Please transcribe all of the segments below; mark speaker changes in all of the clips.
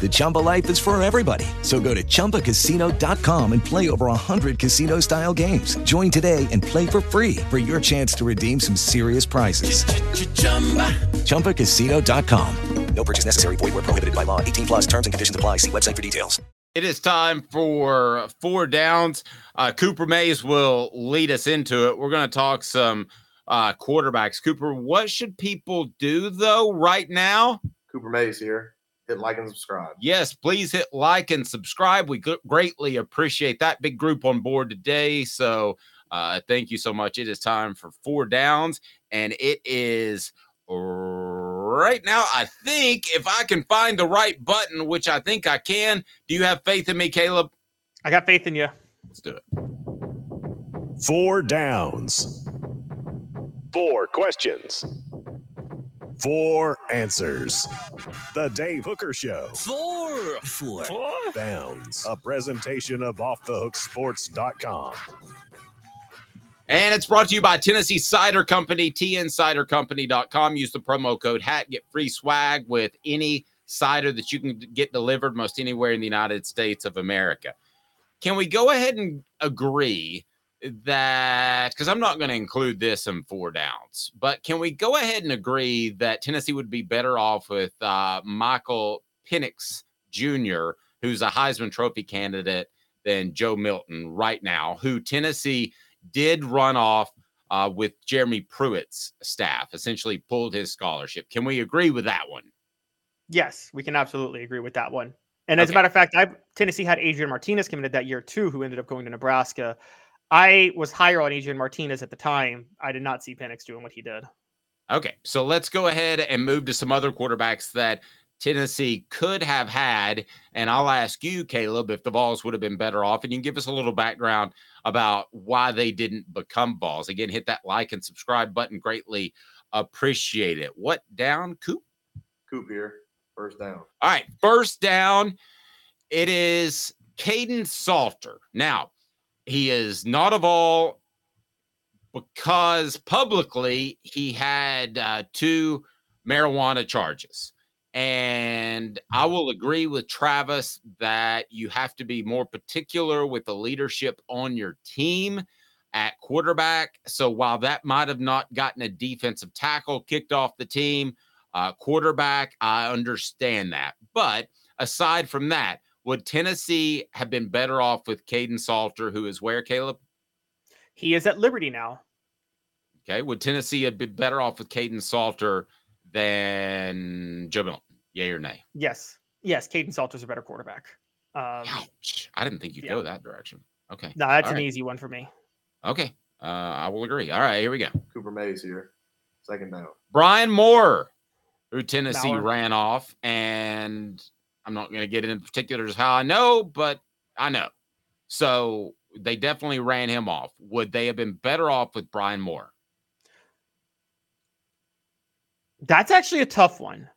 Speaker 1: The Chumba life is for everybody. So go to ChumbaCasino.com and play over 100 casino style games. Join today and play for free for your chance to redeem some serious prizes. ChumbaCasino.com. No purchase necessary. Void where prohibited by law. 18 plus terms and conditions apply. See website for details.
Speaker 2: It is time for four downs. Uh, Cooper Mays will lead us into it. We're going to talk some uh, quarterbacks. Cooper, what should people do though right now?
Speaker 3: Cooper Mays here. Hit like and subscribe.
Speaker 2: Yes, please hit like and subscribe. We g- greatly appreciate that big group on board today. So uh, thank you so much. It is time for four downs, and it is right now. I think if I can find the right button, which I think I can. Do you have faith in me, Caleb?
Speaker 4: I got faith in you.
Speaker 2: Let's do it.
Speaker 5: Four downs. Four questions. Four answers. The Dave Hooker Show.
Speaker 1: Four. Four.
Speaker 5: Downs. A presentation of OffTheHookSports.com.
Speaker 2: And it's brought to you by Tennessee Cider Company, tncidercompany.com. Use the promo code HAT, get free swag with any cider that you can get delivered most anywhere in the United States of America. Can we go ahead and agree that, because I'm not going to include this in four downs, but can we go ahead and agree that Tennessee would be better off with uh, Michael Penix Jr., who's a Heisman Trophy candidate, than Joe Milton right now, who Tennessee – did run off uh, with Jeremy Pruitt's staff, essentially pulled his scholarship. Can we agree with that one?
Speaker 4: Yes, we can absolutely agree with that one. And as okay. a matter of fact, I Tennessee had Adrian Martinez committed that year too, who ended up going to Nebraska. I was higher on Adrian Martinez at the time. I did not see Penix doing what he did.
Speaker 2: Okay, so let's go ahead and move to some other quarterbacks that Tennessee could have had. And I'll ask you, Caleb, if the Vols would have been better off. And you can give us a little background about why they didn't become Vols. Again, hit that like and subscribe button. Greatly appreciate it. What down, Coop?
Speaker 3: Coop here. First down.
Speaker 2: All right. First down. It is Kaidon Salter. Now, he is not of all because publicly he had uh, two marijuana charges. And I will agree with Travis that you have to be more particular with the leadership on your team at quarterback. So while that might have not gotten a defensive tackle kicked off the team, uh, quarterback, I understand that. But aside from that, would Tennessee have been better off with Kaidon Salter, who is where, Caleb?
Speaker 4: He is at Liberty now.
Speaker 2: Okay. Would Tennessee have been better off with Kaidon Salter than Joe Milton? Yay or nay?
Speaker 4: Yes. Yes. Kaidon Salter's a better quarterback. Um,
Speaker 2: Ouch. I didn't think you'd yeah. go that direction. Okay.
Speaker 4: No, that's All an right. easy one for me.
Speaker 2: Okay. Uh, I will agree. All right. Here we go.
Speaker 3: Cooper Mays here. Second down.
Speaker 2: Brian Maurer, who Tennessee Maurer. ran off. And I'm not going to get into particulars how I know, but I know. So they definitely ran him off. Would they have been better off with Brian Maurer?
Speaker 4: That's actually a tough one.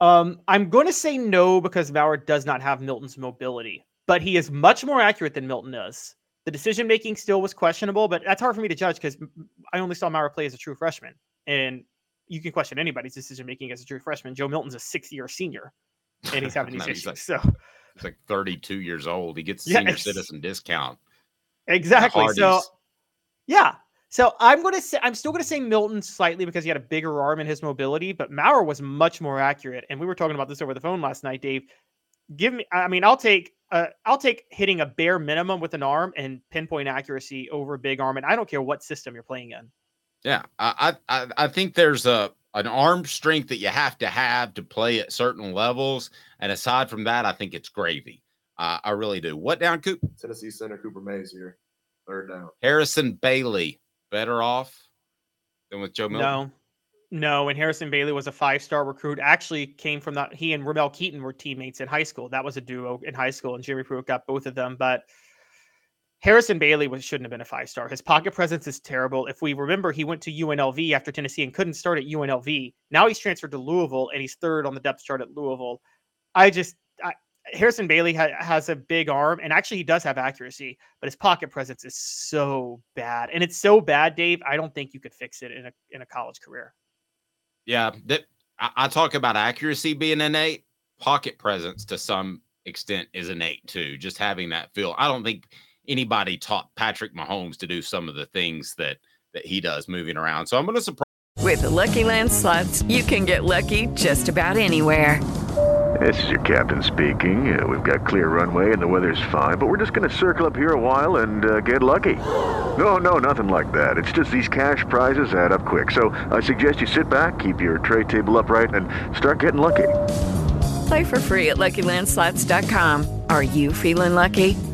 Speaker 4: Um, I'm going to say no because Maurer does not have Milton's mobility, but he is much more accurate than Milton is. The decision making still was questionable, but that's hard for me to judge because I only saw Maurer play as a true freshman, and you can question anybody's decision making as a true freshman. Joe Milton's a six year senior, and he's having these issues. So,
Speaker 2: He's like 32 years old. He gets a senior citizen discount.
Speaker 4: Exactly. So yeah. So I'm gonna say I'm still gonna say Milton slightly because he had a bigger arm and his mobility, but Maurer was much more accurate. And we were talking about this over the phone last night, Dave. Give me I mean, I'll take uh, I'll take hitting a bare minimum with an arm and pinpoint accuracy over a big arm. And I don't care what system you're playing in.
Speaker 2: Yeah, I I- I think there's a an arm strength that you have to have to play at certain levels, and aside from that, I think it's gravy. Uh, I really do. What down, Coop?
Speaker 3: Tennessee center Cooper Mays here. Third down.
Speaker 2: Harrison Bailey better off than with Joe Milton.
Speaker 4: No. No, and Harrison Bailey was a five-star recruit. Actually, came from that. He and Ramel Keyton were teammates in high school. That was a duo in high school, and Jeremy Pruitt got both of them. But Harrison Bailey was shouldn't have been a five-star. His pocket presence is terrible. If we remember, he went to UNLV after Tennessee and couldn't start at UNLV. Now he's transferred to Louisville, and he's third on the depth chart at Louisville. I just I, Harrison Bailey ha- has a big arm, and actually he does have accuracy, but his pocket presence is so bad, and it's so bad, Dave. I don't think you could fix it in a in a college career.
Speaker 2: Yeah, that I, I talk about accuracy being innate. Pocket presence to some extent is innate too. Just having that feel. I don't think anybody taught Patrick Mahomes to do some of the things that that he does moving around. So I'm going to surprise.
Speaker 6: With the Lucky Land slots, you can get lucky just about anywhere.
Speaker 7: This is your captain speaking. Uh, we've got clear runway and the weather's fine, but we're just going to circle up here a while and uh, get lucky. No, no, nothing like that. It's just these cash prizes add up quick. So I suggest you sit back, keep your tray table upright, and start getting lucky.
Speaker 6: Play for free at LuckyLandSlots.com. Are you feeling lucky?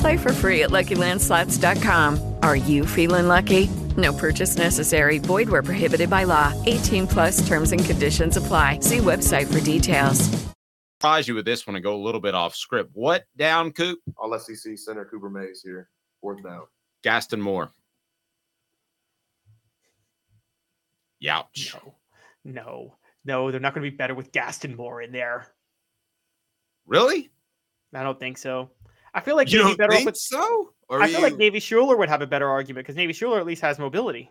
Speaker 6: Play for free at LuckyLandSlots.com. Are you feeling lucky? No purchase necessary. Void where prohibited by law. 18 plus terms and conditions apply. See website for details.
Speaker 2: surprise you with this one and go a little bit off script. What down, Coop?
Speaker 3: All SEC center Cooper Mays here. Fourth down.
Speaker 2: Gaston Moore. Youch.
Speaker 4: No, no, no. They're not going to be better with Gaston Moore in there.
Speaker 2: Really?
Speaker 4: I don't think so. I feel like
Speaker 2: You don't
Speaker 4: better off with.
Speaker 2: so? Or
Speaker 4: I feel like Navy Shuler would have a better argument because Navy Shuler at least has mobility.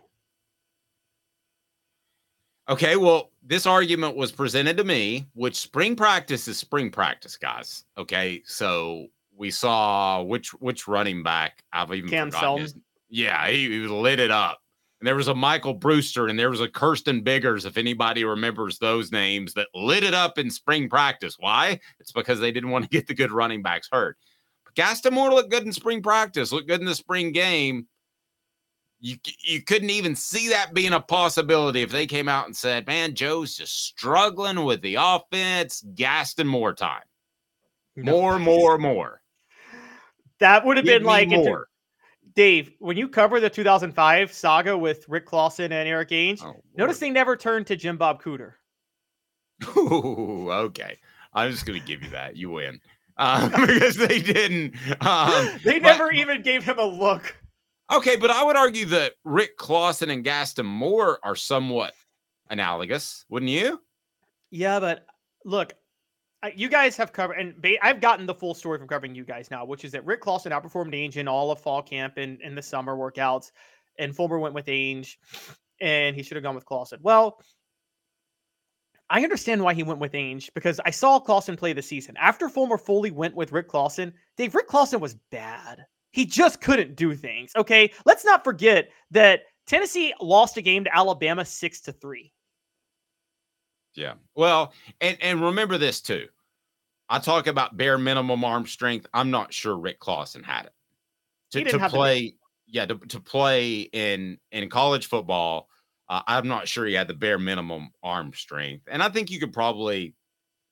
Speaker 2: Okay, well, this argument was presented to me, which spring practice is spring practice, guys. Okay, so we saw which which running back I've even
Speaker 4: Cam
Speaker 2: forgotten his-. Yeah, he, he lit it up. And there was a Michael Brewster and there was a Kirsten Biggers, if anybody remembers those names, that lit it up in spring practice. Why? It's because they didn't want to get the good running backs hurt. Gaston Moore looked good in spring practice, looked good in the spring game you you couldn't even see that being a possibility if they came out and said, "Man, Joe's just struggling with the offense, Gaston more time, more, more, more."
Speaker 4: That would have
Speaker 2: Give
Speaker 4: been like
Speaker 2: more.
Speaker 4: Dave, when you cover the 2005 saga with Rick Clausen and Erik Ainge,
Speaker 2: Oh,
Speaker 4: notice they never turned to Jim Bob Cooter.
Speaker 2: Ooh, okay, I'm just gonna give you that. You win um, because they didn't. Um,
Speaker 4: They
Speaker 2: but-
Speaker 4: never even gave him a look.
Speaker 2: Okay, but I would argue that Rick Clausen and Gaston Moore are somewhat analogous, wouldn't you?
Speaker 4: Yeah, but look, you guys have covered, and ba- I've gotten the full story from covering you guys now, which is that Rick Clausen outperformed Ainge in all of fall camp and in the summer workouts, and Fulmer went with Ainge, and he should have gone with Clausen. Well, I understand why he went with Ainge because I saw Clausen play the season. After Fulmer fully went with Rick Clausen, Dave, Rick Clausen was bad. He just couldn't do things. Okay. Let's not forget that Tennessee lost a game to Alabama six to three.
Speaker 2: Yeah. Well, and and remember this too. I talk about bare minimum arm strength. I'm not sure Rick Clausen had it to, to play. Yeah, to, to play in in college football. Uh, I'm not sure he had the bare minimum arm strength, and I think you could probably,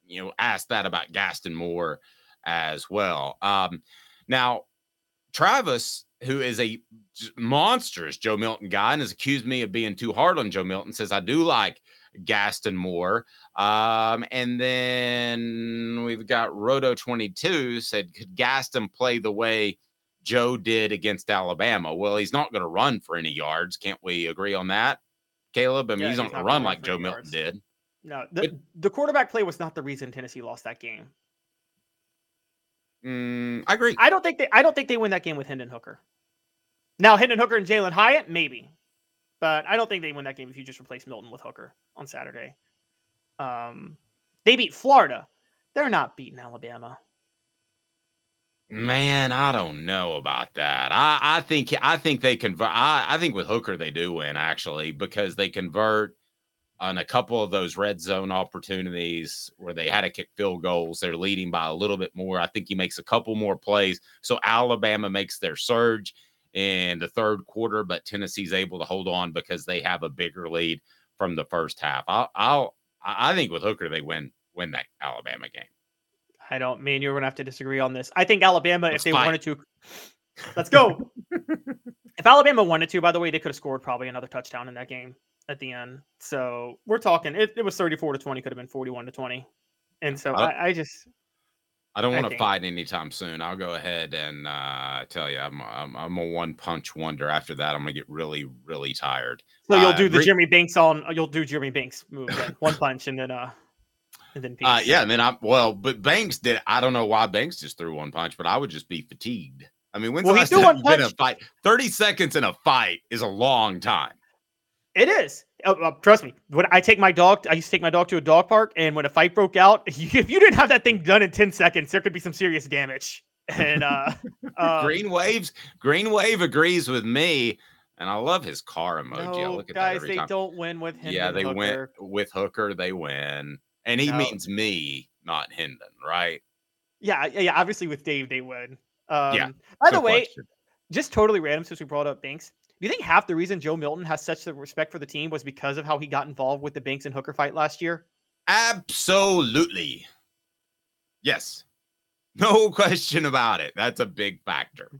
Speaker 2: you know, ask that about Gaston Moore as well. Um, now, Travis, who is a monstrous Joe Milton guy and has accused me of being too hard on Joe Milton, says I do like Gaston Moore. Um, and then we've got Roto 22 said, could Gaston play the way Joe did against Alabama. Well, he's not going to run for any yards. Can't we agree on that, Caleb? I mean,
Speaker 4: Yeah,
Speaker 2: he's
Speaker 4: he's not
Speaker 2: to run like Joe
Speaker 4: any
Speaker 2: Milton did.
Speaker 4: No, the, the quarterback play was not the reason Tennessee lost that game.
Speaker 2: Mm, I agree.
Speaker 4: I don't think they. I don't think they win that game with Hendon Hooker. Now Hendon Hooker and Jalin Hyatt, maybe, but I don't think they win that game if you just replace Milton with Hooker on Saturday. Um, they beat Florida. They're not beating Alabama.
Speaker 2: Man, I don't know about that. I, I think I think they convert. I, I think with Hooker they do win actually because they convert on a couple of those red zone opportunities where they had to kick field goals. They're leading by a little bit more. I think he makes a couple more plays, so Alabama makes their surge in the third quarter, but Tennessee's able to hold on because they have a bigger lead from the first half. I'll, I'll I think with Hooker they win win that Alabama game.
Speaker 4: I don't. mean you are gonna have to disagree on this. I think Alabama,
Speaker 2: Let's
Speaker 4: if they
Speaker 2: fight.
Speaker 4: wanted to, let's go. if Alabama wanted to, by the way, they could have scored probably another touchdown in that game at the end. So we're talking. It, it was thirty-four to twenty. Could have been forty-one to twenty. And so
Speaker 2: I
Speaker 4: I, I just
Speaker 2: I don't want to fight anytime soon. I'll go ahead and uh, tell you, I'm, I'm I'm a one punch wonder. After that, I'm gonna get really really tired.
Speaker 4: so you'll
Speaker 2: Uh,
Speaker 4: do the
Speaker 2: re-
Speaker 4: Jeremy Banks on. You'll do Jeremy Banks move one punch and then uh then.
Speaker 2: Uh, yeah, and then I well, but Banks did. I don't know why Banks just threw one punch, but I would just be fatigued. I mean, when's
Speaker 4: Well,
Speaker 2: the
Speaker 4: he
Speaker 2: last
Speaker 4: threw
Speaker 2: time been in a fight? Thirty seconds in a fight is a long time.
Speaker 4: It is. Uh, uh, trust me. When I take my dog, I used to take my dog to a dog park, and when a fight broke out, if you didn't have that thing done in ten seconds, there could be some serious damage. And uh, um,
Speaker 2: Green Waves, Green Wave agrees with me, and I love his car emoji. I look at that
Speaker 4: guys,
Speaker 2: every
Speaker 4: they
Speaker 2: time.
Speaker 4: don't win with him.
Speaker 2: yeah, they
Speaker 4: Hooker.
Speaker 2: went with Hooker. They win, and he
Speaker 4: No.
Speaker 2: means me, not Hendon, right?
Speaker 4: Yeah, yeah, yeah. Obviously, with Dave, they would. Um,
Speaker 2: Yeah,
Speaker 4: By the way,
Speaker 2: question.
Speaker 4: just totally random since we brought up Banks. Do you think half the reason Joe Milton has such a respect for the team was because of how he got involved with the Banks and Hooker fight last year?
Speaker 2: Absolutely. Yes. No question about it. That's a big factor.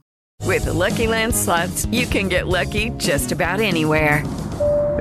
Speaker 6: With the Lucky Land slots, you can get lucky just about anywhere.